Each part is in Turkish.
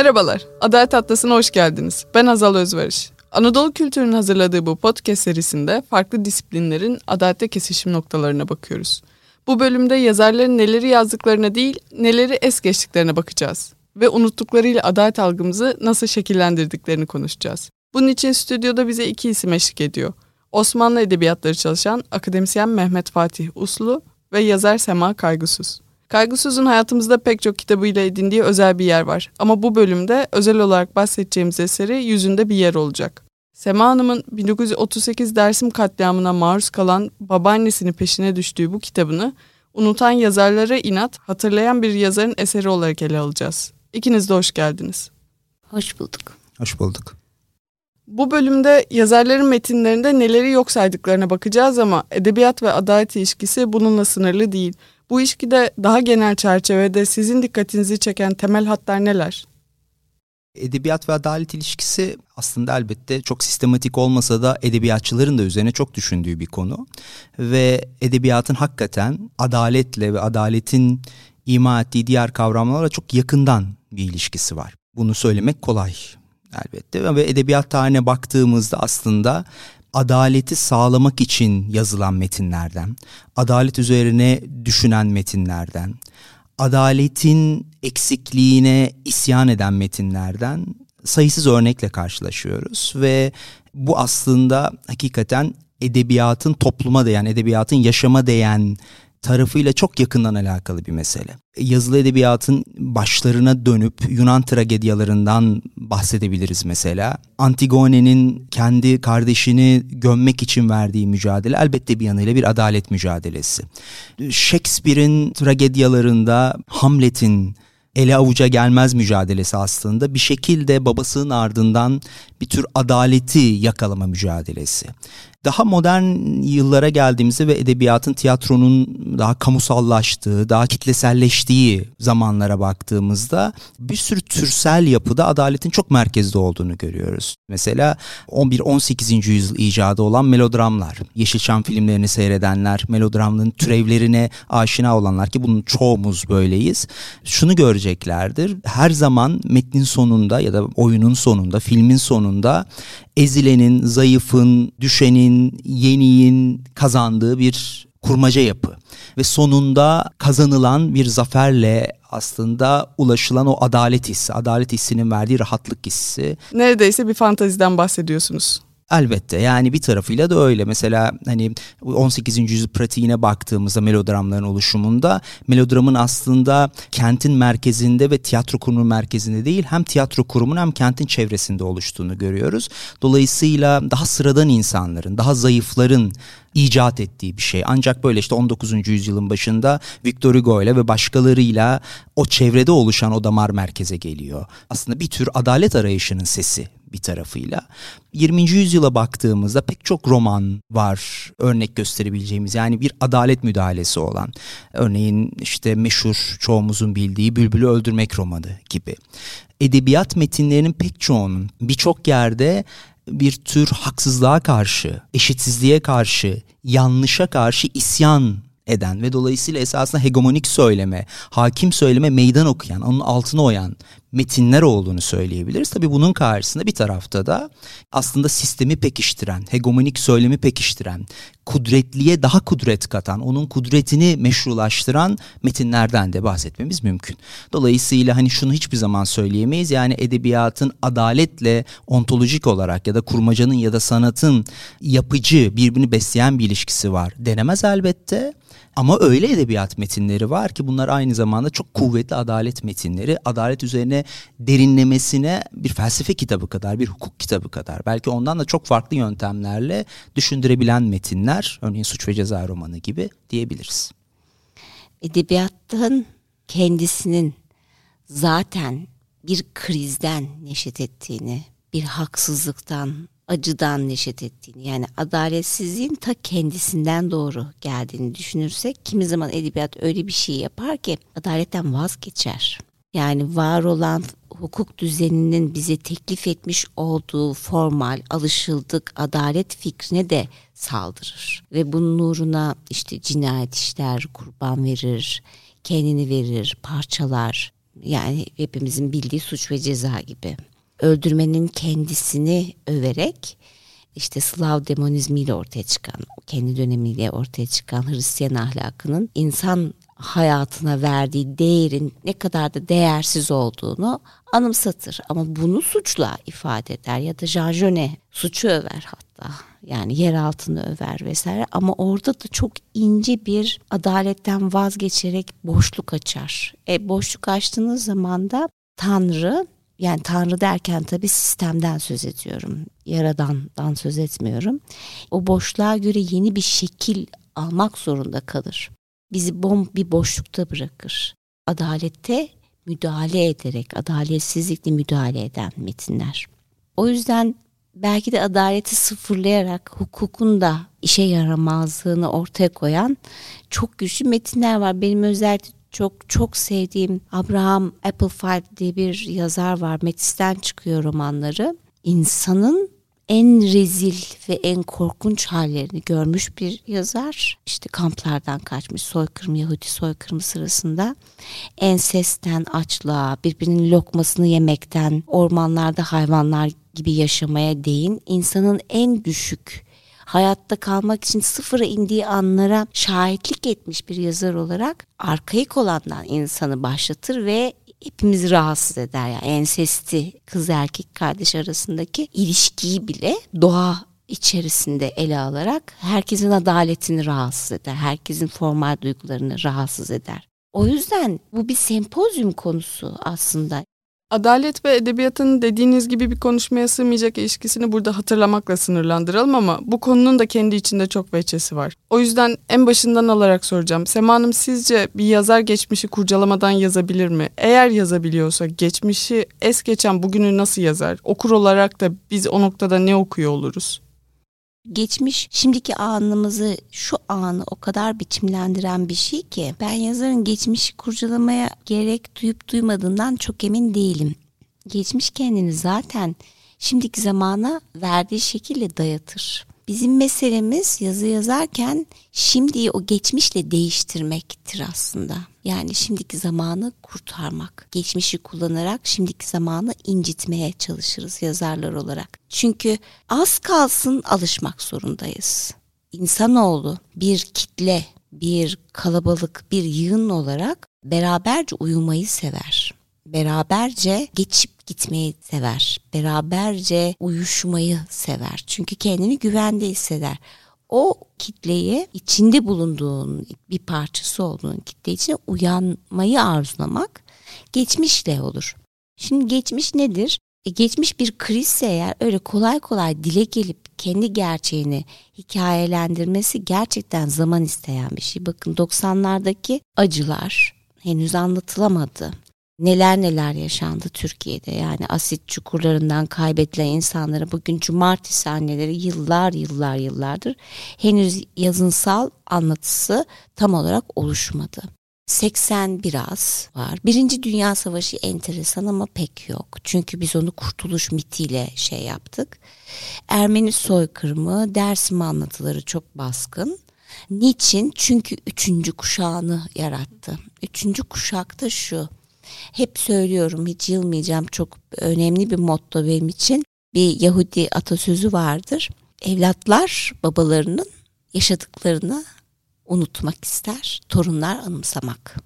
Merhabalar, Adalet Atlası'na hoş geldiniz. Ben Azal Özvarış. Anadolu Kültür'ün hazırladığı bu podcast serisinde farklı disiplinlerin adalette kesişim noktalarına bakıyoruz. Bu bölümde yazarların neleri yazdıklarına değil, neleri es geçtiklerine bakacağız. Ve unuttuklarıyla adalet algımızı nasıl şekillendirdiklerini konuşacağız. Bunun için stüdyoda bize iki isim eşlik ediyor. Osmanlı Edebiyatları çalışan akademisyen Mehmet Fatih Uslu ve yazar Sema Kaygısız. Kaygısız'ın hayatımızda pek çok kitabıyla edindiği özel bir yer var. Ama bu bölümde özel olarak bahsedeceğimiz eseri yüzünde bir yer olacak. Sema Hanım'ın 1938 Dersim katliamına maruz kalan babaannesinin peşine düştüğü bu kitabını unutan yazarlara inat, hatırlayan bir yazarın eseri olarak ele alacağız. İkiniz de hoş geldiniz. Hoş bulduk. Hoş bulduk. Bu bölümde yazarların metinlerinde neleri yok saydıklarına bakacağız ama edebiyat ve adalet ilişkisi bununla sınırlı değil. Bu ilişkide daha genel çerçevede sizin dikkatinizi çeken temel hatlar neler? Edebiyat ve adalet ilişkisi aslında elbette çok sistematik olmasa da edebiyatçıların da üzerine çok düşündüğü bir konu. Ve edebiyatın hakikaten adaletle ve adaletin ima ettiği diğer kavramlarla çok yakından bir ilişkisi var. Bunu söylemek kolay elbette ve edebiyat tarihine baktığımızda aslında adaleti sağlamak için yazılan metinlerden, adalet üzerine düşünen metinlerden, adaletin eksikliğine isyan eden metinlerden sayısız örnekle karşılaşıyoruz ve bu aslında hakikaten edebiyatın topluma değen, edebiyatın yaşama değen tarafıyla çok yakından alakalı bir mesele. Yazılı edebiyatın başlarına dönüp Yunan tragedyalarından bahsedebiliriz mesela. Antigone'nin kendi kardeşini gömmek için verdiği mücadele elbette bir yanıyla bir adalet mücadelesi. Shakespeare'in tragedyalarında Hamlet'in ele avuca gelmez mücadelesi aslında bir şekilde babasının ardından bir tür adaleti yakalama mücadelesi. Daha modern yıllara geldiğimizde ve edebiyatın tiyatronun daha kamusallaştığı, daha kitleselleştiği zamanlara baktığımızda bir sürü türsel yapıda adaletin çok merkezde olduğunu görüyoruz. Mesela 11-18. yüzyıl icadı olan melodramlar, Yeşilçam filmlerini seyredenler, melodramların türevlerine aşina olanlar ki bunun çoğumuz böyleyiz. Şunu göreceklerdir. Her zaman metnin sonunda ya da oyunun sonunda, filmin sonunda ezilenin, zayıfın, düşenin, yeniyin kazandığı bir kurmaca yapı. Ve sonunda kazanılan bir zaferle aslında ulaşılan o adalet hissi, adalet hissinin verdiği rahatlık hissi. Neredeyse bir fantaziden bahsediyorsunuz. Elbette yani bir tarafıyla da öyle. Mesela hani 18. yüzyıl pratiğine baktığımızda melodramların oluşumunda melodramın aslında kentin merkezinde ve tiyatro kurumunun merkezinde değil hem tiyatro kurumunun hem kentin çevresinde oluştuğunu görüyoruz. Dolayısıyla daha sıradan insanların, daha zayıfların icat ettiği bir şey. Ancak böyle işte 19. yüzyılın başında Victor Hugo ile ve başkalarıyla o çevrede oluşan o damar merkeze geliyor. Aslında bir tür adalet arayışının sesi bir tarafıyla. 20. yüzyıla baktığımızda pek çok roman var örnek gösterebileceğimiz yani bir adalet müdahalesi olan. Örneğin işte meşhur çoğumuzun bildiği Bülbül'ü Öldürmek romanı gibi. Edebiyat metinlerinin pek çoğunun birçok yerde bir tür haksızlığa karşı, eşitsizliğe karşı, yanlışa karşı isyan eden ve dolayısıyla esasında hegemonik söyleme, hakim söyleme meydan okuyan, onun altına oyan metinler olduğunu söyleyebiliriz. Tabii bunun karşısında bir tarafta da aslında sistemi pekiştiren, hegemonik söylemi pekiştiren, kudretliye daha kudret katan, onun kudretini meşrulaştıran metinlerden de bahsetmemiz mümkün. Dolayısıyla hani şunu hiçbir zaman söyleyemeyiz. Yani edebiyatın adaletle ontolojik olarak ya da kurmacanın ya da sanatın yapıcı, birbirini besleyen bir ilişkisi var. Denemez elbette. Ama öyle edebiyat metinleri var ki bunlar aynı zamanda çok kuvvetli adalet metinleri. Adalet üzerine derinlemesine bir felsefe kitabı kadar, bir hukuk kitabı kadar. Belki ondan da çok farklı yöntemlerle düşündürebilen metinler. Örneğin Suç ve Ceza romanı gibi diyebiliriz. Edebiyattan kendisinin zaten bir krizden neşet ettiğini, bir haksızlıktan, acıdan neşet ettiğini yani adaletsizliğin ta kendisinden doğru geldiğini düşünürsek kimi zaman edebiyat öyle bir şey yapar ki adaletten vazgeçer. Yani var olan hukuk düzeninin bize teklif etmiş olduğu formal, alışıldık adalet fikrine de saldırır. Ve bunun uğruna işte cinayet işler, kurban verir, kendini verir, parçalar, Yani hepimizin bildiği suç ve ceza gibi. Öldürmenin kendisini överek işte Slav demonizmiyle ortaya çıkan, kendi dönemiyle ortaya çıkan Hristiyan ahlakının insan hayatına verdiği değerin ne kadar da değersiz olduğunu anımsatır. Ama bunu suçla ifade eder ya da Jean Genet suçu över hatta. Yani yer altını över vesaire ama orada da çok ince bir adaletten vazgeçerek boşluk açar. E boşluk açtığınız zaman da Tanrı yani Tanrı derken tabii sistemden söz ediyorum. Yaradandan söz etmiyorum. O boşluğa göre yeni bir şekil almak zorunda kalır. Bizi bom bir boşlukta bırakır. Adalette müdahale ederek, adaletsizlikle müdahale eden metinler. O yüzden belki de adaleti sıfırlayarak hukukun da işe yaramazlığını ortaya koyan çok güçlü metinler var. Benim özellikle çok çok sevdiğim Abraham Applefeld diye bir yazar var. Metis'ten çıkıyor romanları. İnsanın en rezil ve en korkunç hallerini görmüş bir yazar. İşte kamplardan kaçmış soykırım, Yahudi soykırımı sırasında ensesten açlığa, birbirinin lokmasını yemekten, ormanlarda hayvanlar gibi yaşamaya değin insanın en düşük hayatta kalmak için sıfıra indiği anlara şahitlik etmiş bir yazar olarak arkaik olandan insanı başlatır ve hepimizi rahatsız eder. Yani ensesti kız erkek kardeş arasındaki ilişkiyi bile doğa içerisinde ele alarak herkesin adaletini rahatsız eder. Herkesin formal duygularını rahatsız eder. O yüzden bu bir sempozyum konusu aslında. Adalet ve edebiyatın dediğiniz gibi bir konuşmaya sığmayacak ilişkisini burada hatırlamakla sınırlandıralım ama bu konunun da kendi içinde çok veçesi var. O yüzden en başından alarak soracağım. Sema Hanım sizce bir yazar geçmişi kurcalamadan yazabilir mi? Eğer yazabiliyorsa geçmişi es geçen bugünü nasıl yazar? Okur olarak da biz o noktada ne okuyor oluruz? Geçmiş şimdiki anımızı şu anı o kadar biçimlendiren bir şey ki ben yazarın geçmişi kurcalamaya gerek duyup duymadığından çok emin değilim. Geçmiş kendini zaten şimdiki zamana verdiği şekilde dayatır. Bizim meselemiz yazı yazarken şimdiyi o geçmişle değiştirmektir aslında. Yani şimdiki zamanı kurtarmak. Geçmişi kullanarak şimdiki zamanı incitmeye çalışırız yazarlar olarak. Çünkü az kalsın alışmak zorundayız. İnsanoğlu bir kitle, bir kalabalık, bir yığın olarak beraberce uyumayı sever. Beraberce geçip gitmeyi sever. Beraberce uyuşmayı sever. Çünkü kendini güvende hisseder o kitleyi içinde bulunduğun bir parçası olduğun kitle içine uyanmayı arzulamak geçmişle olur. Şimdi geçmiş nedir? E geçmiş bir krizse eğer öyle kolay kolay dile gelip kendi gerçeğini hikayelendirmesi gerçekten zaman isteyen bir şey. Bakın 90'lardaki acılar henüz anlatılamadı neler neler yaşandı Türkiye'de. Yani asit çukurlarından kaybedilen insanlara bugün cumartesi anneleri yıllar yıllar yıllardır henüz yazınsal anlatısı tam olarak oluşmadı. 80 biraz var. Birinci Dünya Savaşı enteresan ama pek yok. Çünkü biz onu kurtuluş mitiyle şey yaptık. Ermeni soykırımı, Dersim anlatıları çok baskın. Niçin? Çünkü üçüncü kuşağını yarattı. Üçüncü kuşakta şu hep söylüyorum hiç yılmayacağım çok önemli bir motto benim için. Bir Yahudi atasözü vardır. Evlatlar babalarının yaşadıklarını unutmak ister, torunlar anımsamak.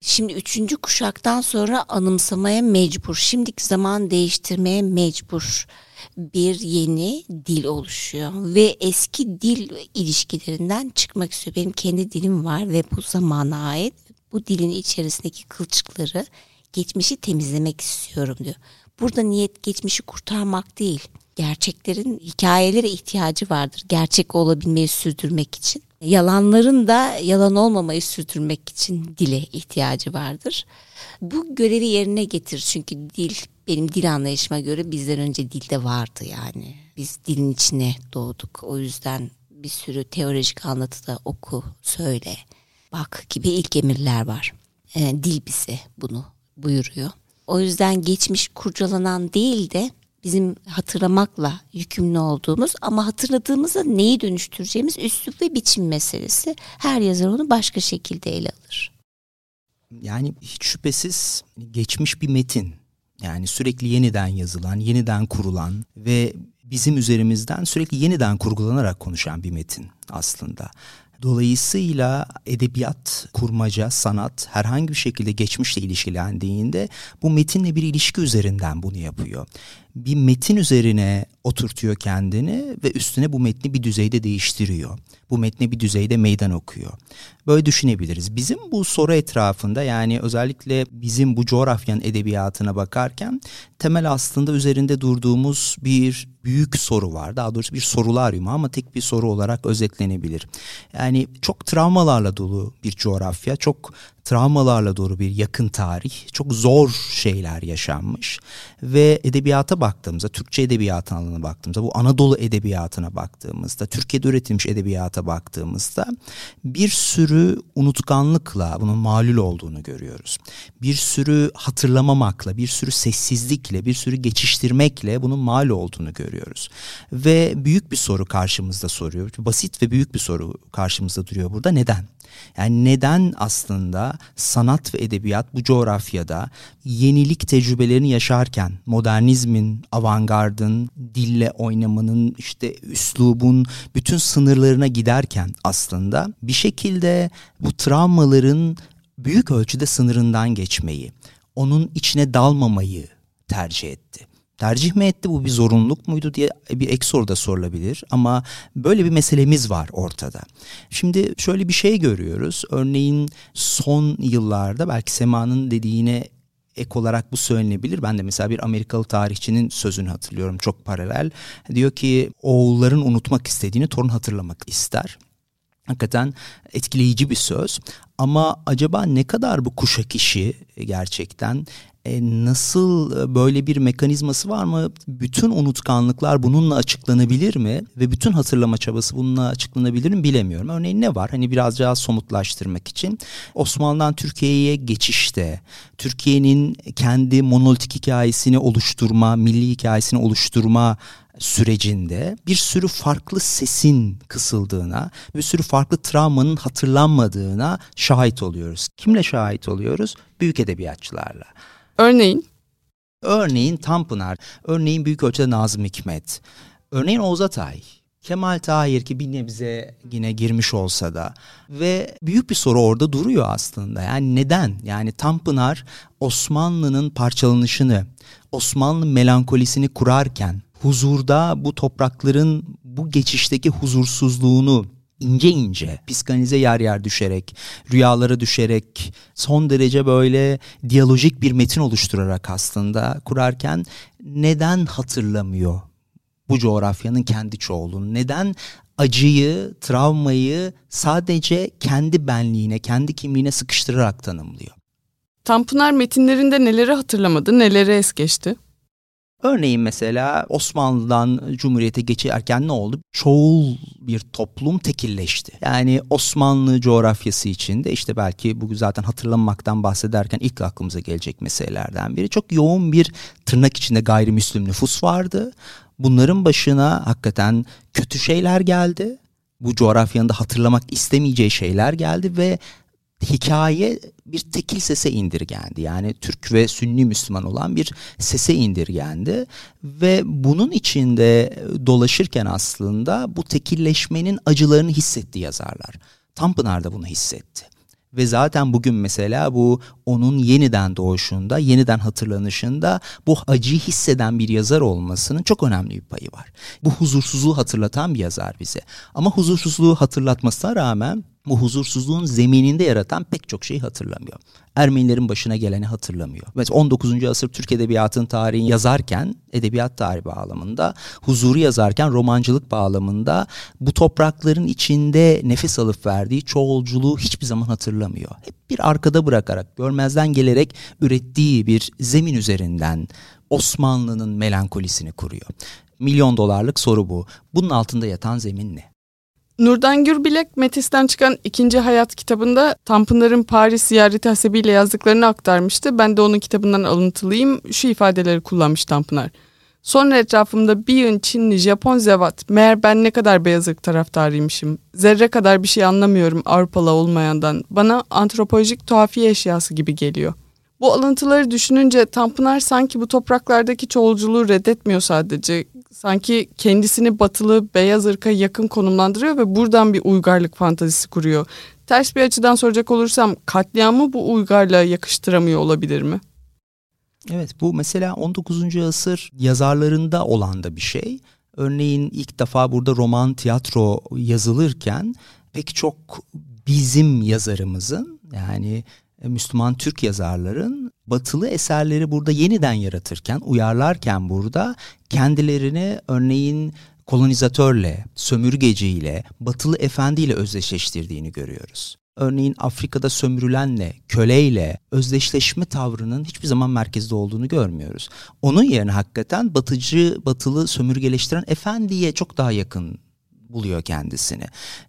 Şimdi üçüncü kuşaktan sonra anımsamaya mecbur, şimdiki zaman değiştirmeye mecbur bir yeni dil oluşuyor ve eski dil ilişkilerinden çıkmak istiyor. Benim kendi dilim var ve bu zamana ait bu dilin içerisindeki kılçıkları geçmişi temizlemek istiyorum diyor. Burada niyet geçmişi kurtarmak değil. Gerçeklerin hikayelere ihtiyacı vardır. Gerçek olabilmeyi sürdürmek için. Yalanların da yalan olmamayı sürdürmek için dile ihtiyacı vardır. Bu görevi yerine getir çünkü dil benim dil anlayışıma göre bizden önce dilde vardı yani. Biz dilin içine doğduk. O yüzden bir sürü teolojik anlatıda oku, söyle, bak gibi ilk emirler var. E, dil bize bunu buyuruyor. O yüzden geçmiş kurcalanan değil de bizim hatırlamakla yükümlü olduğumuz ama hatırladığımızda neyi dönüştüreceğimiz üslup ve biçim meselesi. Her yazar onu başka şekilde ele alır. Yani hiç şüphesiz geçmiş bir metin. Yani sürekli yeniden yazılan, yeniden kurulan ve bizim üzerimizden sürekli yeniden kurgulanarak konuşan bir metin aslında. Dolayısıyla edebiyat, kurmaca, sanat herhangi bir şekilde geçmişle ilişkilendiğinde bu metinle bir ilişki üzerinden bunu yapıyor. Bir metin üzerine oturtuyor kendini ve üstüne bu metni bir düzeyde değiştiriyor. Bu metni bir düzeyde meydan okuyor. Böyle düşünebiliriz. Bizim bu soru etrafında yani özellikle bizim bu coğrafyanın edebiyatına bakarken temel aslında üzerinde durduğumuz bir büyük soru var. Daha doğrusu bir sorularyum ama tek bir soru olarak özetlenebilir. Yani çok travmalarla dolu bir coğrafya, çok travmalarla dolu bir yakın tarih, çok zor şeyler yaşanmış ve edebiyata baktığımızda, Türkçe edebiyat alanına baktığımızda, bu Anadolu edebiyatına baktığımızda, Türkiye'de üretilmiş edebiyata baktığımızda bir sürü unutkanlıkla bunun malul olduğunu görüyoruz. Bir sürü hatırlamamakla, bir sürü sessizlikle, bir sürü geçiştirmekle bunun mal olduğunu görüyoruz. Ve büyük bir soru karşımızda soruyor. Basit ve büyük bir soru karşımızda duruyor burada. Neden? Yani neden aslında sanat ve edebiyat bu coğrafyada yenilik tecrübelerini yaşarken modernizmin, avantgardın, dille oynamanın, işte üslubun bütün sınırlarına giderken aslında bir şekilde bu travmaların büyük ölçüde sınırından geçmeyi, onun içine dalmamayı tercih etti tercih mi etti bu bir zorunluluk muydu diye bir ek soru da sorulabilir ama böyle bir meselemiz var ortada. Şimdi şöyle bir şey görüyoruz örneğin son yıllarda belki Sema'nın dediğine ek olarak bu söylenebilir. Ben de mesela bir Amerikalı tarihçinin sözünü hatırlıyorum çok paralel. Diyor ki oğulların unutmak istediğini torun hatırlamak ister. Hakikaten etkileyici bir söz ama acaba ne kadar bu kuşak işi gerçekten e, nasıl e, böyle bir mekanizması var mı? Bütün unutkanlıklar bununla açıklanabilir mi? Ve bütün hatırlama çabası bununla açıklanabilir mi bilemiyorum. Örneğin ne var? Hani biraz daha somutlaştırmak için Osmanlı'dan Türkiye'ye geçişte Türkiye'nin kendi monolitik hikayesini oluşturma, milli hikayesini oluşturma sürecinde bir sürü farklı sesin kısıldığına, bir sürü farklı travmanın hatırlanmadığına şahit oluyoruz. Kimle şahit oluyoruz? Büyük edebiyatçılarla. Örneğin? Örneğin Tanpınar, örneğin büyük ölçüde Nazım Hikmet, örneğin Oğuz Atay, Kemal Tahir ki bir nebze yine girmiş olsa da ve büyük bir soru orada duruyor aslında. Yani neden? Yani Tanpınar Osmanlı'nın parçalanışını, Osmanlı melankolisini kurarken huzurda bu toprakların bu geçişteki huzursuzluğunu ince ince psikanalize yer yer düşerek, rüyalara düşerek, son derece böyle diyalojik bir metin oluşturarak aslında kurarken neden hatırlamıyor bu coğrafyanın kendi çoğulunu? Neden acıyı, travmayı sadece kendi benliğine, kendi kimliğine sıkıştırarak tanımlıyor? Tanpınar metinlerinde neleri hatırlamadı, neleri es geçti? Örneğin mesela Osmanlı'dan Cumhuriyete geçerken ne oldu? Çoğul bir toplum tekilleşti. Yani Osmanlı coğrafyası içinde işte belki bugün zaten hatırlamaktan bahsederken ilk aklımıza gelecek meselelerden biri. Çok yoğun bir tırnak içinde gayrimüslim nüfus vardı. Bunların başına hakikaten kötü şeyler geldi. Bu coğrafyanın da hatırlamak istemeyeceği şeyler geldi ve hikaye bir tekil sese indirgendi. Yani Türk ve Sünni Müslüman olan bir sese indirgendi ve bunun içinde dolaşırken aslında bu tekilleşmenin acılarını hissetti yazarlar. Tanpınar da bunu hissetti. Ve zaten bugün mesela bu onun yeniden doğuşunda, yeniden hatırlanışında bu acıyı hisseden bir yazar olmasının çok önemli bir payı var. Bu huzursuzluğu hatırlatan bir yazar bize. Ama huzursuzluğu hatırlatmasına rağmen bu huzursuzluğun zemininde yaratan pek çok şeyi hatırlamıyor. Ermenilerin başına geleni hatırlamıyor. Mesela 19. asır Türk Edebiyatı'nın tarihini yazarken, edebiyat tarihi bağlamında, huzuru yazarken romancılık bağlamında bu toprakların içinde nefes alıp verdiği çoğulculuğu hiçbir zaman hatırlamıyor. Hep bir arkada bırakarak, görmezden gelerek ürettiği bir zemin üzerinden Osmanlı'nın melankolisini kuruyor. Milyon dolarlık soru bu. Bunun altında yatan zemin ne? Nurdan Gürbilek Metis'ten çıkan ikinci hayat kitabında Tanpınar'ın Paris ziyareti hasebiyle yazdıklarını aktarmıştı. Ben de onun kitabından alıntılayayım. Şu ifadeleri kullanmış Tanpınar. Sonra etrafımda bir yığın Çinli, Japon zevat. Meğer ben ne kadar beyazlık taraftarıymışım. Zerre kadar bir şey anlamıyorum Avrupalı olmayandan. Bana antropolojik tuhafiye eşyası gibi geliyor. Bu alıntıları düşününce Tanpınar sanki bu topraklardaki çoğulculuğu reddetmiyor sadece. Sanki kendisini batılı beyaz ırka yakın konumlandırıyor ve buradan bir uygarlık fantazisi kuruyor. Ters bir açıdan soracak olursam katliamı bu uygarlığa yakıştıramıyor olabilir mi? Evet bu mesela 19. asır yazarlarında olan da bir şey. Örneğin ilk defa burada roman, tiyatro yazılırken pek çok bizim yazarımızın yani Müslüman Türk yazarların batılı eserleri burada yeniden yaratırken, uyarlarken burada kendilerini örneğin kolonizatörle, sömürgeciyle, batılı efendiyle özdeşleştirdiğini görüyoruz. Örneğin Afrika'da sömürülenle, köleyle özdeşleşme tavrının hiçbir zaman merkezde olduğunu görmüyoruz. Onun yerine hakikaten batıcı, batılı sömürgeleştiren efendiye çok daha yakın buluyor kendisini.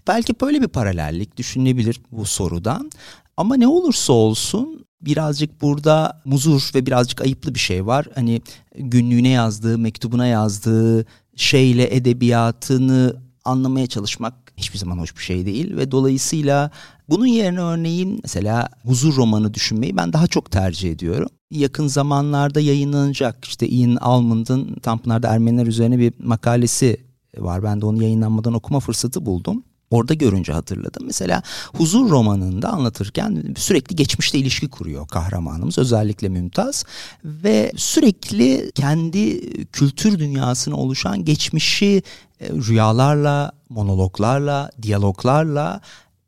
Belki böyle bir paralellik düşünülebilir bu sorudan. Ama ne olursa olsun birazcık burada muzur ve birazcık ayıplı bir şey var. Hani günlüğüne yazdığı, mektubuna yazdığı şeyle edebiyatını anlamaya çalışmak hiçbir zaman hoş bir şey değil ve dolayısıyla bunun yerine örneğin mesela huzur romanı düşünmeyi ben daha çok tercih ediyorum. Yakın zamanlarda yayınlanacak işte Ian Almond'ın Tanpınar'da Ermeniler üzerine bir makalesi var. Ben de onu yayınlanmadan okuma fırsatı buldum. Orada görünce hatırladım. Mesela Huzur romanında anlatırken sürekli geçmişte ilişki kuruyor kahramanımız özellikle Mümtaz ve sürekli kendi kültür dünyasına oluşan geçmişi e, rüyalarla, monologlarla, diyaloglarla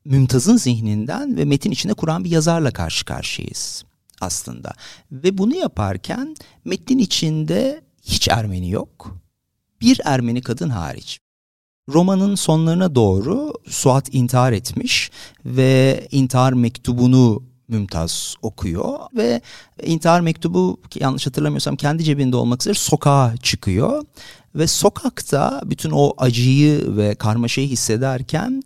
Mümtaz'ın zihninden ve metin içinde kuran bir yazarla karşı karşıyayız aslında. Ve bunu yaparken metnin içinde hiç Ermeni yok. Bir Ermeni kadın hariç. Romanın sonlarına doğru Suat intihar etmiş ve intihar mektubunu Mümtaz okuyor ve intihar mektubu yanlış hatırlamıyorsam kendi cebinde olmak üzere sokağa çıkıyor ve sokakta bütün o acıyı ve karmaşayı hissederken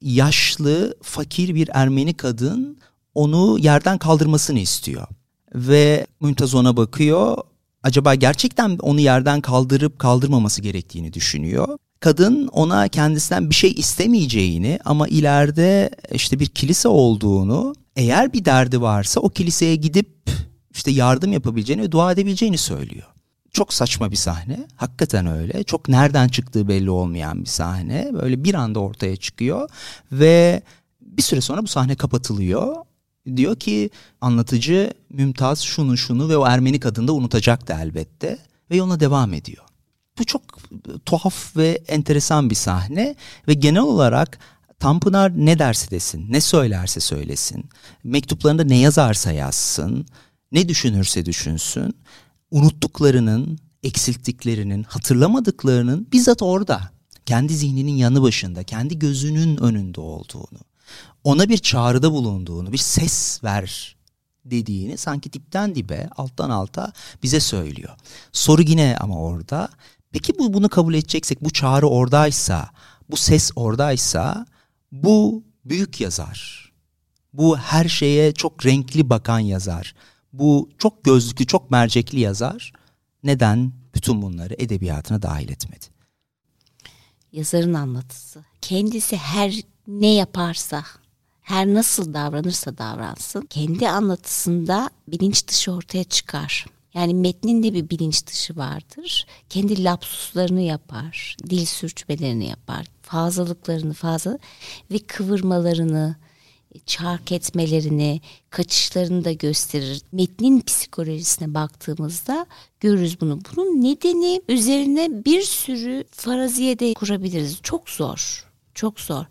yaşlı fakir bir Ermeni kadın onu yerden kaldırmasını istiyor ve Mümtaz ona bakıyor. Acaba gerçekten onu yerden kaldırıp kaldırmaması gerektiğini düşünüyor kadın ona kendisinden bir şey istemeyeceğini ama ileride işte bir kilise olduğunu eğer bir derdi varsa o kiliseye gidip işte yardım yapabileceğini ve dua edebileceğini söylüyor. Çok saçma bir sahne. Hakikaten öyle. Çok nereden çıktığı belli olmayan bir sahne. Böyle bir anda ortaya çıkıyor ve bir süre sonra bu sahne kapatılıyor. Diyor ki anlatıcı Mümtaz şunu şunu ve o Ermeni kadını da unutacaktı elbette ve yoluna devam ediyor. Bu çok tuhaf ve enteresan bir sahne ve genel olarak Tanpınar ne derse desin, ne söylerse söylesin, mektuplarında ne yazarsa yazsın, ne düşünürse düşünsün, unuttuklarının, eksilttiklerinin, hatırlamadıklarının bizzat orada, kendi zihninin yanı başında, kendi gözünün önünde olduğunu, ona bir çağrıda bulunduğunu, bir ses ver dediğini sanki dipten dibe, alttan alta bize söylüyor. Soru yine ama orada Peki bu bunu kabul edeceksek bu çağrı oradaysa, bu ses oradaysa bu büyük yazar. Bu her şeye çok renkli bakan yazar. Bu çok gözlüklü, çok mercekli yazar. Neden bütün bunları edebiyatına dahil etmedi? Yazarın anlatısı. Kendisi her ne yaparsa, her nasıl davranırsa davransın, kendi anlatısında bilinç dışı ortaya çıkar. Yani metnin de bir bilinç dışı vardır. Kendi lapsuslarını yapar, dil sürçmelerini yapar, fazlalıklarını fazla ve kıvırmalarını, çark etmelerini, kaçışlarını da gösterir. Metnin psikolojisine baktığımızda görürüz bunu. Bunun nedeni üzerine bir sürü faraziye de kurabiliriz. Çok zor, çok zor.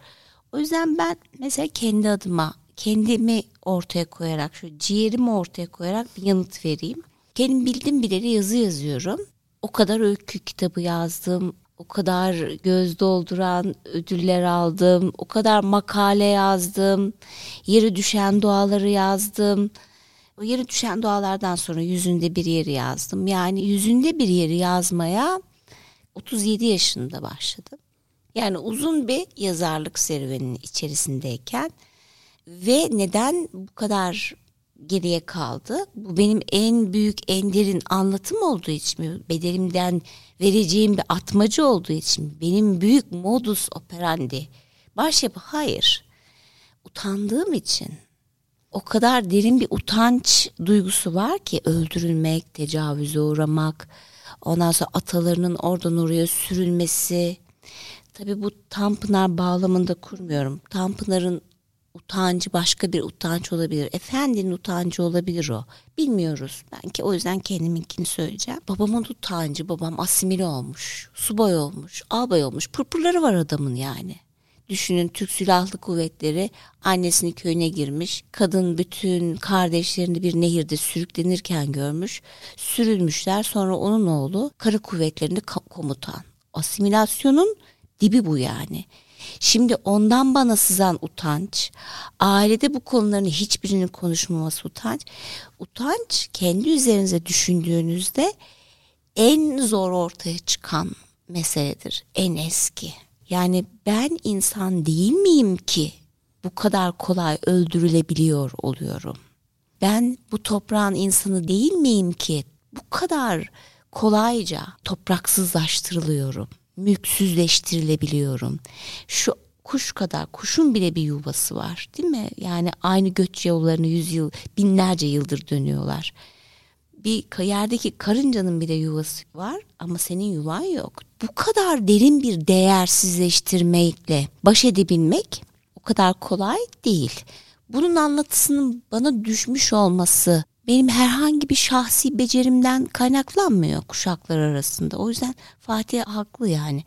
O yüzden ben mesela kendi adıma kendimi ortaya koyarak, şu ciğerimi ortaya koyarak bir yanıt vereyim. Kendim bildim bileli yazı yazıyorum. O kadar öykü kitabı yazdım. O kadar göz dolduran ödüller aldım. O kadar makale yazdım. Yeri düşen duaları yazdım. O yeri düşen dualardan sonra yüzünde bir yeri yazdım. Yani yüzünde bir yeri yazmaya 37 yaşında başladım. Yani uzun bir yazarlık serüveninin içerisindeyken ve neden bu kadar geriye kaldı. Bu benim en büyük, en derin anlatım olduğu için mi? Bedelimden vereceğim bir atmacı olduğu için mi? Benim büyük modus operandi. Başyapı hayır. Utandığım için. O kadar derin bir utanç duygusu var ki öldürülmek, tecavüze uğramak, ondan sonra atalarının oradan oraya sürülmesi. Tabii bu Tanpınar bağlamında kurmuyorum. Tanpınar'ın utancı başka bir utanç olabilir. Efendinin utancı olabilir o. Bilmiyoruz. Ben ki o yüzden kendiminkini söyleyeceğim. Babamın utancı. Babam asimile olmuş. Subay olmuş. Albay olmuş. Pırpırları var adamın yani. Düşünün Türk Silahlı Kuvvetleri annesini köyüne girmiş. Kadın bütün kardeşlerini bir nehirde sürüklenirken görmüş. Sürülmüşler. Sonra onun oğlu kara kuvvetlerinde komutan. Asimilasyonun dibi bu yani. Şimdi ondan bana sızan utanç, ailede bu konuların hiçbirinin konuşmaması utanç. Utanç kendi üzerinize düşündüğünüzde en zor ortaya çıkan meseledir, en eski. Yani ben insan değil miyim ki bu kadar kolay öldürülebiliyor oluyorum? Ben bu toprağın insanı değil miyim ki bu kadar kolayca topraksızlaştırılıyorum? Mülksüzleştirilebiliyorum. Şu kuş kadar kuşun bile bir yuvası var değil mi? Yani aynı göç yollarını yüzyıl binlerce yıldır dönüyorlar. Bir yerdeki karıncanın bile yuvası var ama senin yuvan yok. Bu kadar derin bir değersizleştirmekle baş edebilmek o kadar kolay değil. Bunun anlatısının bana düşmüş olması benim herhangi bir şahsi becerimden kaynaklanmıyor kuşaklar arasında. O yüzden Fatih haklı yani.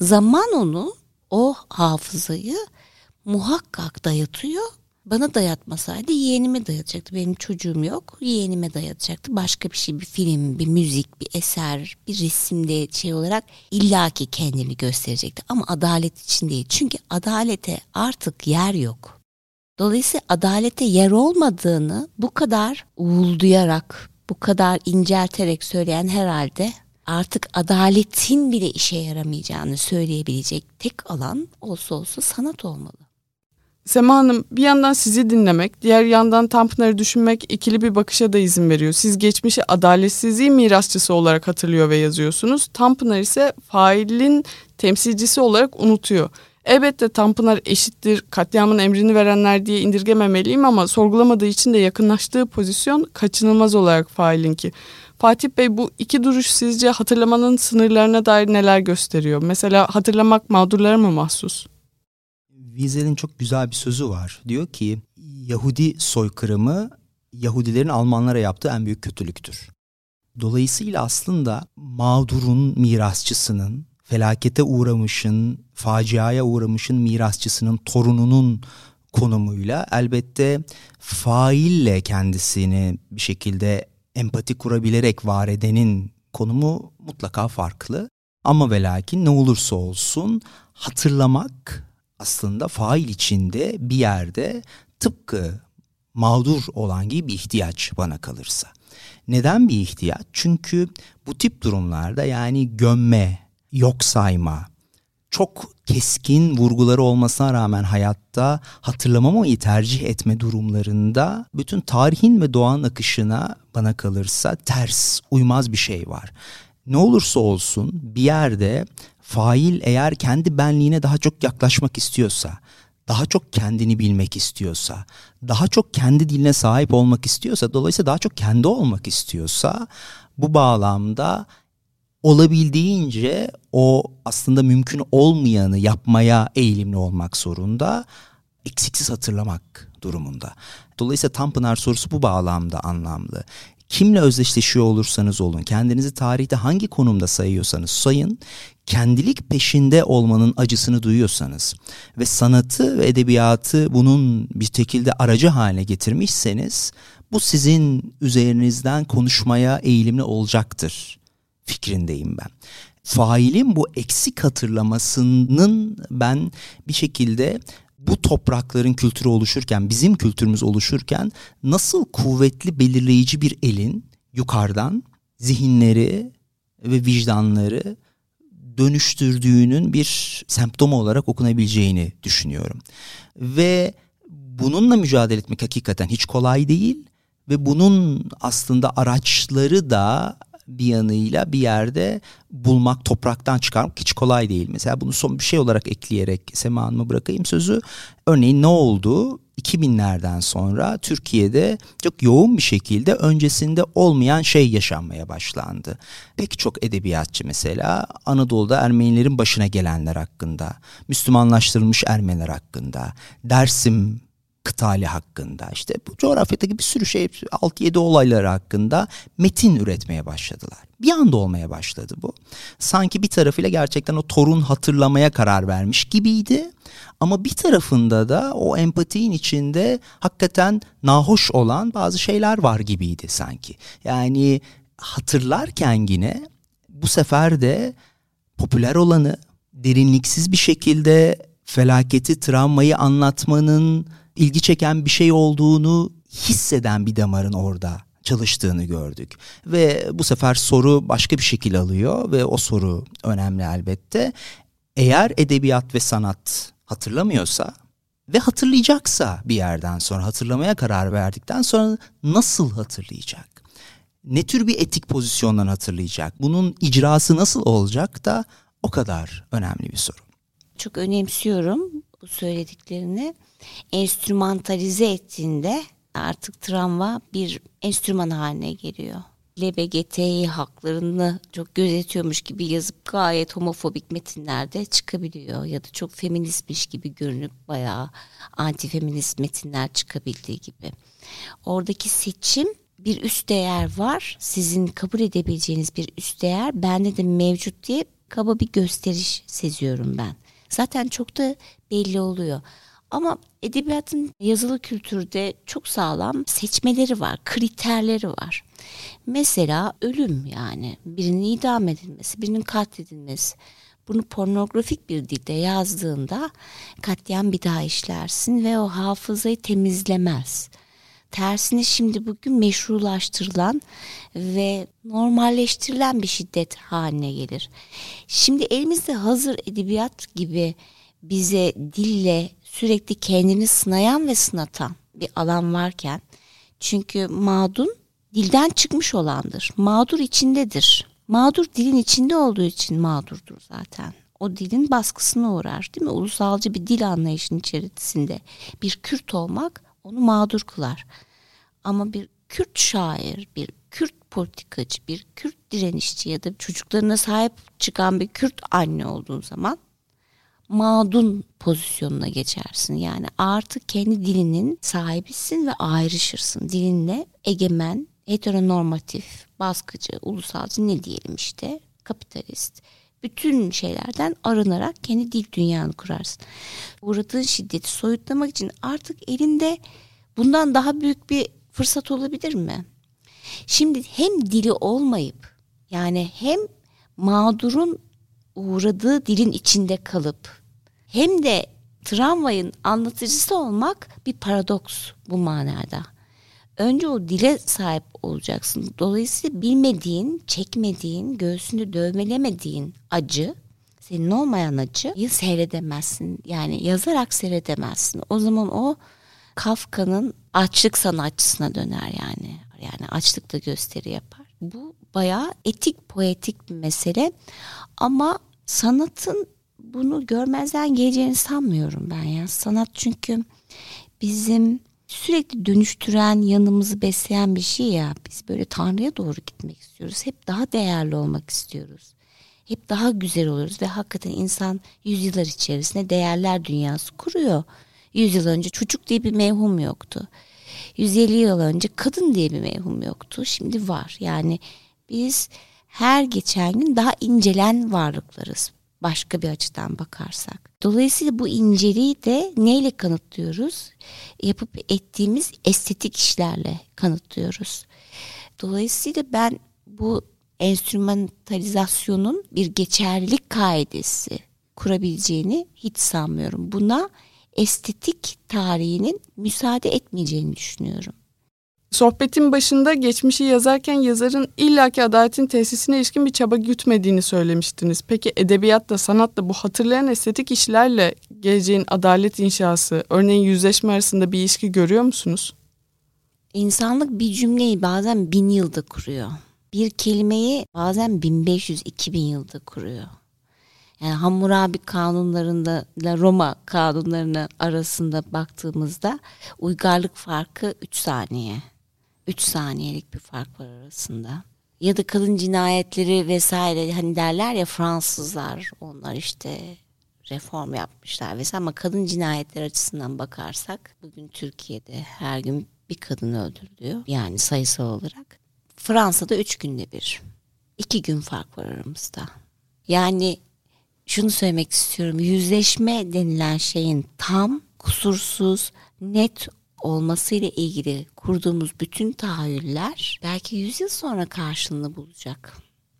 Zaman onu o hafızayı muhakkak dayatıyor. Bana dayatmasaydı yeğenime dayatacaktı. Benim çocuğum yok. Yeğenime dayatacaktı. Başka bir şey, bir film, bir müzik, bir eser, bir resimde şey olarak illaki kendini gösterecekti. Ama adalet için değil. Çünkü adalete artık yer yok. Dolayısıyla adalete yer olmadığını bu kadar uğulduyarak, bu kadar incelterek söyleyen herhalde artık adaletin bile işe yaramayacağını söyleyebilecek tek alan olsa olsa sanat olmalı. Sema Hanım bir yandan sizi dinlemek, diğer yandan Tanpınar'ı düşünmek ikili bir bakışa da izin veriyor. Siz geçmişi adaletsizliği mirasçısı olarak hatırlıyor ve yazıyorsunuz. Tanpınar ise failin temsilcisi olarak unutuyor. Elbette Tanpınar eşittir, katliamın emrini verenler diye indirgememeliyim ama sorgulamadığı için de yakınlaştığı pozisyon kaçınılmaz olarak failinki. Fatih Bey bu iki duruş sizce hatırlamanın sınırlarına dair neler gösteriyor? Mesela hatırlamak mağdurlara mı mahsus? Wiesel'in çok güzel bir sözü var. Diyor ki Yahudi soykırımı Yahudilerin Almanlara yaptığı en büyük kötülüktür. Dolayısıyla aslında mağdurun mirasçısının felakete uğramışın, faciaya uğramışın mirasçısının torununun konumuyla elbette faille kendisini bir şekilde empati kurabilerek var edenin konumu mutlaka farklı. Ama ve lakin ne olursa olsun hatırlamak aslında fail içinde bir yerde tıpkı mağdur olan gibi bir ihtiyaç bana kalırsa. Neden bir ihtiyaç? Çünkü bu tip durumlarda yani gömme, yok sayma, çok keskin vurguları olmasına rağmen hayatta hatırlamamayı tercih etme durumlarında bütün tarihin ve doğanın akışına bana kalırsa ters, uymaz bir şey var. Ne olursa olsun bir yerde fail eğer kendi benliğine daha çok yaklaşmak istiyorsa, daha çok kendini bilmek istiyorsa, daha çok kendi diline sahip olmak istiyorsa, dolayısıyla daha çok kendi olmak istiyorsa bu bağlamda olabildiğince o aslında mümkün olmayanı yapmaya eğilimli olmak zorunda. Eksiksiz hatırlamak durumunda. Dolayısıyla Tanpınar sorusu bu bağlamda anlamlı. Kimle özdeşleşiyor olursanız olun, kendinizi tarihte hangi konumda sayıyorsanız sayın, kendilik peşinde olmanın acısını duyuyorsanız ve sanatı ve edebiyatı bunun bir şekilde aracı haline getirmişseniz bu sizin üzerinizden konuşmaya eğilimli olacaktır fikrindeyim ben. Failin bu eksik hatırlamasının ben bir şekilde bu toprakların kültürü oluşurken, bizim kültürümüz oluşurken nasıl kuvvetli belirleyici bir elin yukarıdan zihinleri ve vicdanları dönüştürdüğünün bir semptomu olarak okunabileceğini düşünüyorum. Ve bununla mücadele etmek hakikaten hiç kolay değil ve bunun aslında araçları da bir yanıyla bir yerde bulmak, topraktan çıkarmak hiç kolay değil. Mesela bunu son bir şey olarak ekleyerek Sema Hanım'a bırakayım sözü. Örneğin ne oldu? 2000'lerden sonra Türkiye'de çok yoğun bir şekilde öncesinde olmayan şey yaşanmaya başlandı. Pek çok edebiyatçı mesela Anadolu'da Ermenilerin başına gelenler hakkında, Müslümanlaştırılmış Ermeniler hakkında, Dersim kıtali hakkında işte bu coğrafyadaki bir sürü şey 6-7 olayları hakkında metin üretmeye başladılar. Bir anda olmaya başladı bu. Sanki bir tarafıyla gerçekten o torun hatırlamaya karar vermiş gibiydi. Ama bir tarafında da o empatinin içinde hakikaten nahoş olan bazı şeyler var gibiydi sanki. Yani hatırlarken yine bu sefer de popüler olanı derinliksiz bir şekilde felaketi, travmayı anlatmanın ilgi çeken bir şey olduğunu hisseden bir damarın orada çalıştığını gördük. Ve bu sefer soru başka bir şekil alıyor ve o soru önemli elbette. Eğer edebiyat ve sanat hatırlamıyorsa ve hatırlayacaksa bir yerden sonra hatırlamaya karar verdikten sonra nasıl hatırlayacak? Ne tür bir etik pozisyondan hatırlayacak? Bunun icrası nasıl olacak da o kadar önemli bir soru. Çok önemsiyorum bu söylediklerini enstrümantalize ettiğinde artık travma bir enstrüman haline geliyor. LBGTİ haklarını çok gözetiyormuş gibi yazıp gayet homofobik metinlerde çıkabiliyor. Ya da çok feministmiş gibi görünüp bayağı antifeminist metinler çıkabildiği gibi. Oradaki seçim bir üst değer var. Sizin kabul edebileceğiniz bir üst değer bende de mevcut diye kaba bir gösteriş seziyorum ben. Zaten çok da belli oluyor. Ama edebiyatın yazılı kültürde çok sağlam seçmeleri var, kriterleri var. Mesela ölüm yani birinin idam edilmesi, birinin katledilmesi. Bunu pornografik bir dilde yazdığında katliam bir daha işlersin ve o hafızayı temizlemez. Tersine şimdi bugün meşrulaştırılan ve normalleştirilen bir şiddet haline gelir. Şimdi elimizde hazır edebiyat gibi bize dille sürekli kendini sınayan ve sınatan bir alan varken çünkü mağdun dilden çıkmış olandır. Mağdur içindedir. Mağdur dilin içinde olduğu için mağdurdur zaten. O dilin baskısına uğrar değil mi? Ulusalcı bir dil anlayışının içerisinde bir Kürt olmak onu mağdur kılar. Ama bir Kürt şair, bir Kürt politikacı, bir Kürt direnişçi ya da çocuklarına sahip çıkan bir Kürt anne olduğun zaman mağdun pozisyonuna geçersin. Yani artık kendi dilinin sahibisin ve ayrışırsın. Dilinle egemen, heteronormatif, baskıcı, ulusalcı ne diyelim işte, kapitalist. Bütün şeylerden arınarak kendi dil dünyanı kurarsın. Uğradığın şiddeti soyutlamak için artık elinde bundan daha büyük bir fırsat olabilir mi? Şimdi hem dili olmayıp yani hem mağdurun uğradığı dilin içinde kalıp hem de travmayın anlatıcısı olmak bir paradoks bu manada. Önce o dile sahip olacaksın. Dolayısıyla bilmediğin, çekmediğin, göğsünde dövmelemediğin acı, senin olmayan acıyı seyredemezsin. Yani yazarak seyredemezsin. O zaman o Kafka'nın açlık sanatçısına döner yani. Yani açlıkta gösteri yapar. Bu bayağı etik, poetik bir mesele. Ama sanatın bunu görmezden geleceğini sanmıyorum ben ya. Sanat çünkü bizim sürekli dönüştüren, yanımızı besleyen bir şey ya. Biz böyle Tanrı'ya doğru gitmek istiyoruz. Hep daha değerli olmak istiyoruz. Hep daha güzel oluruz ve hakikaten insan yüzyıllar içerisinde değerler dünyası kuruyor. Yüzyıl önce çocuk diye bir mevhum yoktu. 150 yıl önce kadın diye bir mevhum yoktu. Şimdi var. Yani biz her geçen gün daha incelen varlıklarız başka bir açıdan bakarsak. Dolayısıyla bu inceliği de neyle kanıtlıyoruz? Yapıp ettiğimiz estetik işlerle kanıtlıyoruz. Dolayısıyla ben bu enstrümantalizasyonun bir geçerlilik kaidesi kurabileceğini hiç sanmıyorum. Buna estetik tarihinin müsaade etmeyeceğini düşünüyorum. Sohbetin başında geçmişi yazarken yazarın illaki adaletin tesisine ilişkin bir çaba gütmediğini söylemiştiniz. Peki edebiyatla, sanatla bu hatırlayan estetik işlerle geleceğin adalet inşası, örneğin yüzleşme arasında bir ilişki görüyor musunuz? İnsanlık bir cümleyi bazen bin yılda kuruyor. Bir kelimeyi bazen 1500-2000 yılda kuruyor. Yani Hammurabi kanunlarında ile Roma kanunlarının arasında baktığımızda uygarlık farkı 3 saniye. 3 saniyelik bir fark var arasında. Ya da kadın cinayetleri vesaire hani derler ya Fransızlar onlar işte reform yapmışlar vesaire ama kadın cinayetleri açısından bakarsak bugün Türkiye'de her gün bir kadın öldürülüyor. Yani sayısal olarak. Fransa'da üç günde bir. iki gün fark var aramızda. Yani şunu söylemek istiyorum. Yüzleşme denilen şeyin tam, kusursuz, net olmasıyla ilgili kurduğumuz bütün tahayyüller belki yüzyıl sonra karşılığını bulacak.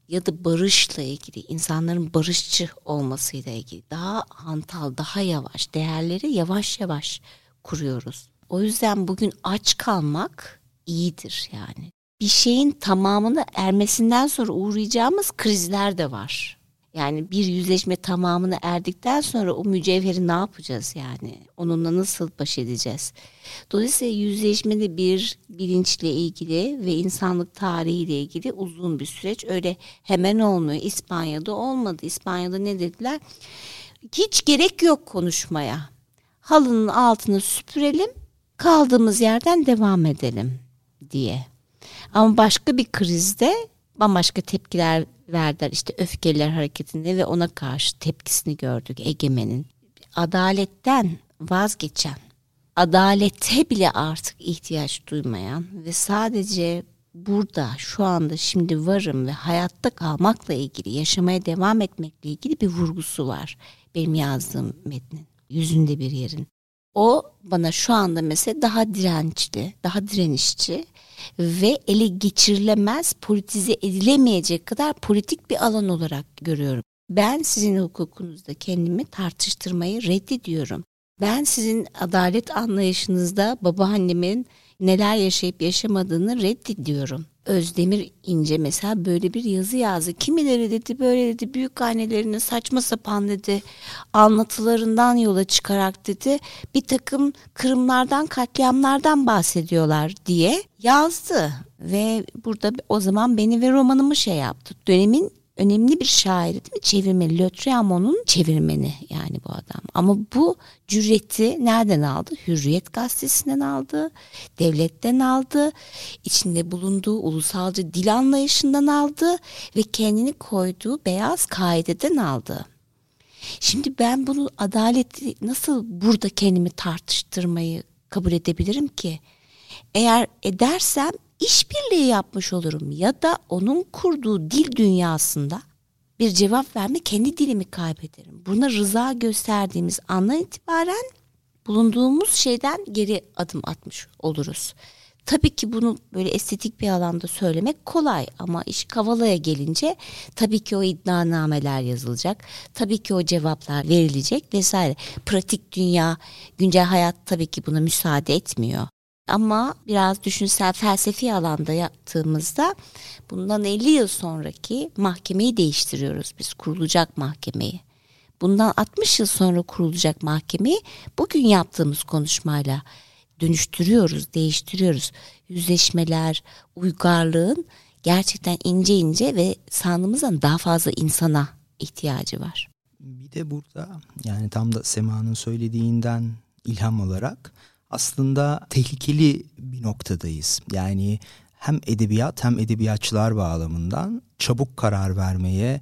Ya da barışla ilgili, insanların barışçı olmasıyla ilgili daha hantal, daha yavaş, değerleri yavaş yavaş kuruyoruz. O yüzden bugün aç kalmak iyidir yani. Bir şeyin tamamını ermesinden sonra uğrayacağımız krizler de var. Yani bir yüzleşme tamamını erdikten sonra o mücevheri ne yapacağız yani? Onunla nasıl baş edeceğiz? Dolayısıyla yüzleşme de bir bilinçle ilgili ve insanlık tarihiyle ilgili uzun bir süreç. Öyle hemen olmuyor. İspanya'da olmadı. İspanya'da ne dediler? Hiç gerek yok konuşmaya. Halının altını süpürelim, kaldığımız yerden devam edelim diye. Ama başka bir krizde bambaşka tepkiler verdiler. İşte öfkeliler hareketinde ve ona karşı tepkisini gördük egemenin. Adaletten vazgeçen, adalete bile artık ihtiyaç duymayan ve sadece burada şu anda şimdi varım ve hayatta kalmakla ilgili yaşamaya devam etmekle ilgili bir vurgusu var benim yazdığım metnin yüzünde bir yerin. O bana şu anda mesela daha dirençli, daha direnişçi ve ele geçirilemez, politize edilemeyecek kadar politik bir alan olarak görüyorum. Ben sizin hukukunuzda kendimi tartıştırmayı reddediyorum. Ben sizin adalet anlayışınızda babaannemin neler yaşayıp yaşamadığını reddediyorum. Özdemir İnce mesela böyle bir yazı yazdı. Kimileri dedi böyle dedi büyük annelerinin saçma sapan dedi anlatılarından yola çıkarak dedi bir takım kırımlardan katliamlardan bahsediyorlar diye yazdı. Ve burada o zaman beni ve romanımı şey yaptı. Dönemin önemli bir şairi değil mi? Çevirmeni. Lötriamo'nun çevirmeni yani bu adam. Ama bu cüreti nereden aldı? Hürriyet gazetesinden aldı. Devletten aldı. içinde bulunduğu ulusalcı dil anlayışından aldı. Ve kendini koyduğu beyaz kaideden aldı. Şimdi ben bunu adaleti nasıl burada kendimi tartıştırmayı kabul edebilirim ki? Eğer edersem işbirliği yapmış olurum ya da onun kurduğu dil dünyasında bir cevap verme kendi dilimi kaybederim. Buna rıza gösterdiğimiz andan itibaren bulunduğumuz şeyden geri adım atmış oluruz. Tabii ki bunu böyle estetik bir alanda söylemek kolay ama iş Kavala'ya gelince tabii ki o iddianameler yazılacak. Tabii ki o cevaplar verilecek vesaire. Pratik dünya, güncel hayat tabii ki buna müsaade etmiyor. Ama biraz düşünsel felsefi alanda yaptığımızda bundan 50 yıl sonraki mahkemeyi değiştiriyoruz biz kurulacak mahkemeyi. Bundan 60 yıl sonra kurulacak mahkemeyi bugün yaptığımız konuşmayla dönüştürüyoruz, değiştiriyoruz. Yüzleşmeler, uygarlığın gerçekten ince ince ve sandığımızdan daha fazla insana ihtiyacı var. Bir de burada yani tam da Sema'nın söylediğinden ilham olarak aslında tehlikeli bir noktadayız. Yani hem edebiyat hem edebiyatçılar bağlamından çabuk karar vermeye,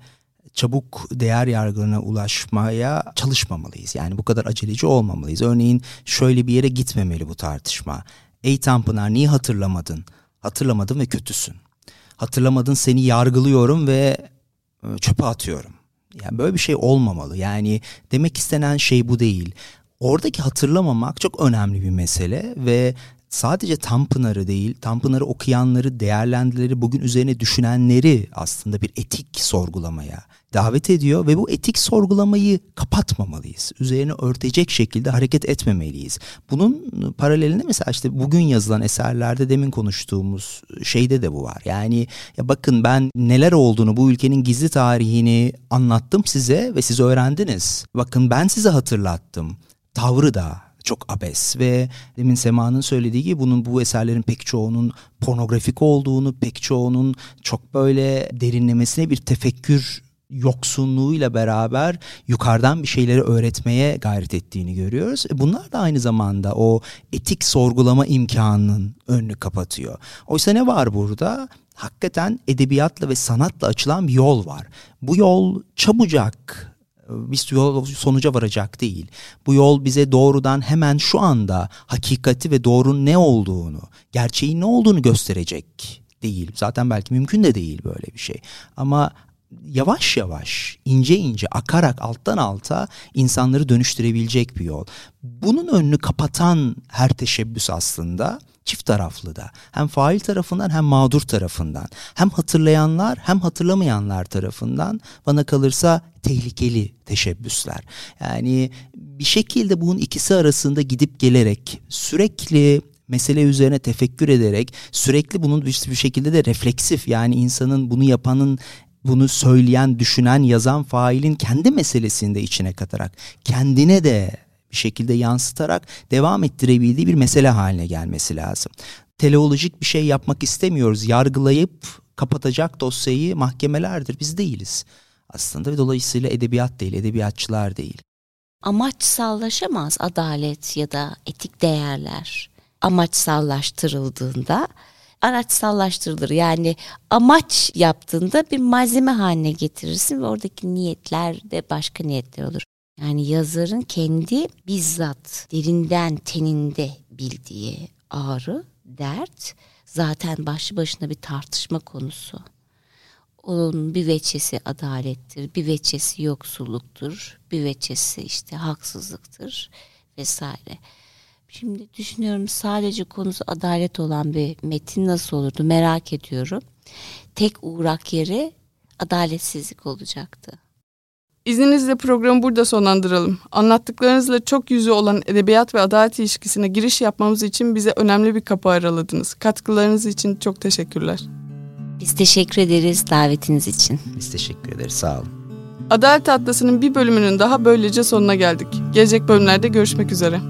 çabuk değer yargılarına ulaşmaya çalışmamalıyız. Yani bu kadar aceleci olmamalıyız. Örneğin şöyle bir yere gitmemeli bu tartışma. Ey Tanpınar niye hatırlamadın? Hatırlamadın ve kötüsün. Hatırlamadın seni yargılıyorum ve e, çöpe atıyorum. Yani böyle bir şey olmamalı. Yani demek istenen şey bu değil oradaki hatırlamamak çok önemli bir mesele ve sadece Tanpınar'ı değil, Tanpınar'ı okuyanları, değerlendileri, bugün üzerine düşünenleri aslında bir etik sorgulamaya davet ediyor ve bu etik sorgulamayı kapatmamalıyız. Üzerine örtecek şekilde hareket etmemeliyiz. Bunun paralelinde mesela işte bugün yazılan eserlerde demin konuştuğumuz şeyde de bu var. Yani ya bakın ben neler olduğunu bu ülkenin gizli tarihini anlattım size ve siz öğrendiniz. Bakın ben size hatırlattım tavrı da çok abes ve demin Sema'nın söylediği gibi bunun bu eserlerin pek çoğunun pornografik olduğunu, pek çoğunun çok böyle derinlemesine bir tefekkür yoksunluğuyla beraber yukarıdan bir şeyleri öğretmeye gayret ettiğini görüyoruz. E, bunlar da aynı zamanda o etik sorgulama imkanının önünü kapatıyor. Oysa ne var burada? Hakikaten edebiyatla ve sanatla açılan bir yol var. Bu yol çabucak bir yol sonuca varacak değil. Bu yol bize doğrudan hemen şu anda hakikati ve doğrunun ne olduğunu, gerçeğin ne olduğunu gösterecek değil. Zaten belki mümkün de değil böyle bir şey. Ama yavaş yavaş, ince ince akarak alttan alta insanları dönüştürebilecek bir yol. Bunun önünü kapatan her teşebbüs aslında çift taraflı da. Hem fail tarafından hem mağdur tarafından. Hem hatırlayanlar hem hatırlamayanlar tarafından bana kalırsa tehlikeli teşebbüsler. Yani bir şekilde bunun ikisi arasında gidip gelerek sürekli mesele üzerine tefekkür ederek sürekli bunun bir şekilde de refleksif yani insanın bunu yapanın bunu söyleyen, düşünen, yazan failin kendi meselesini de içine katarak kendine de şekilde yansıtarak devam ettirebildiği bir mesele haline gelmesi lazım. Teleolojik bir şey yapmak istemiyoruz. Yargılayıp kapatacak dosyayı mahkemelerdir. Biz değiliz aslında ve dolayısıyla edebiyat değil, edebiyatçılar değil. Amaçsallaşamaz adalet ya da etik değerler. Amaçsallaştırıldığında araçsallaştırılır. Yani amaç yaptığında bir malzeme haline getirirsin ve oradaki niyetler de başka niyetler olur. Yani yazarın kendi bizzat derinden teninde bildiği ağrı, dert zaten başlı başına bir tartışma konusu. Onun bir veçesi adalettir, bir veçesi yoksulluktur, bir veçesi işte haksızlıktır vesaire. Şimdi düşünüyorum sadece konusu adalet olan bir metin nasıl olurdu merak ediyorum. Tek uğrak yeri adaletsizlik olacaktı. İzninizle programı burada sonlandıralım. Anlattıklarınızla çok yüzü olan edebiyat ve adalet ilişkisine giriş yapmamız için bize önemli bir kapı araladınız. Katkılarınız için çok teşekkürler. Biz teşekkür ederiz davetiniz için. Biz teşekkür ederiz sağ olun. Adalet Atlası'nın bir bölümünün daha böylece sonuna geldik. Gelecek bölümlerde görüşmek üzere.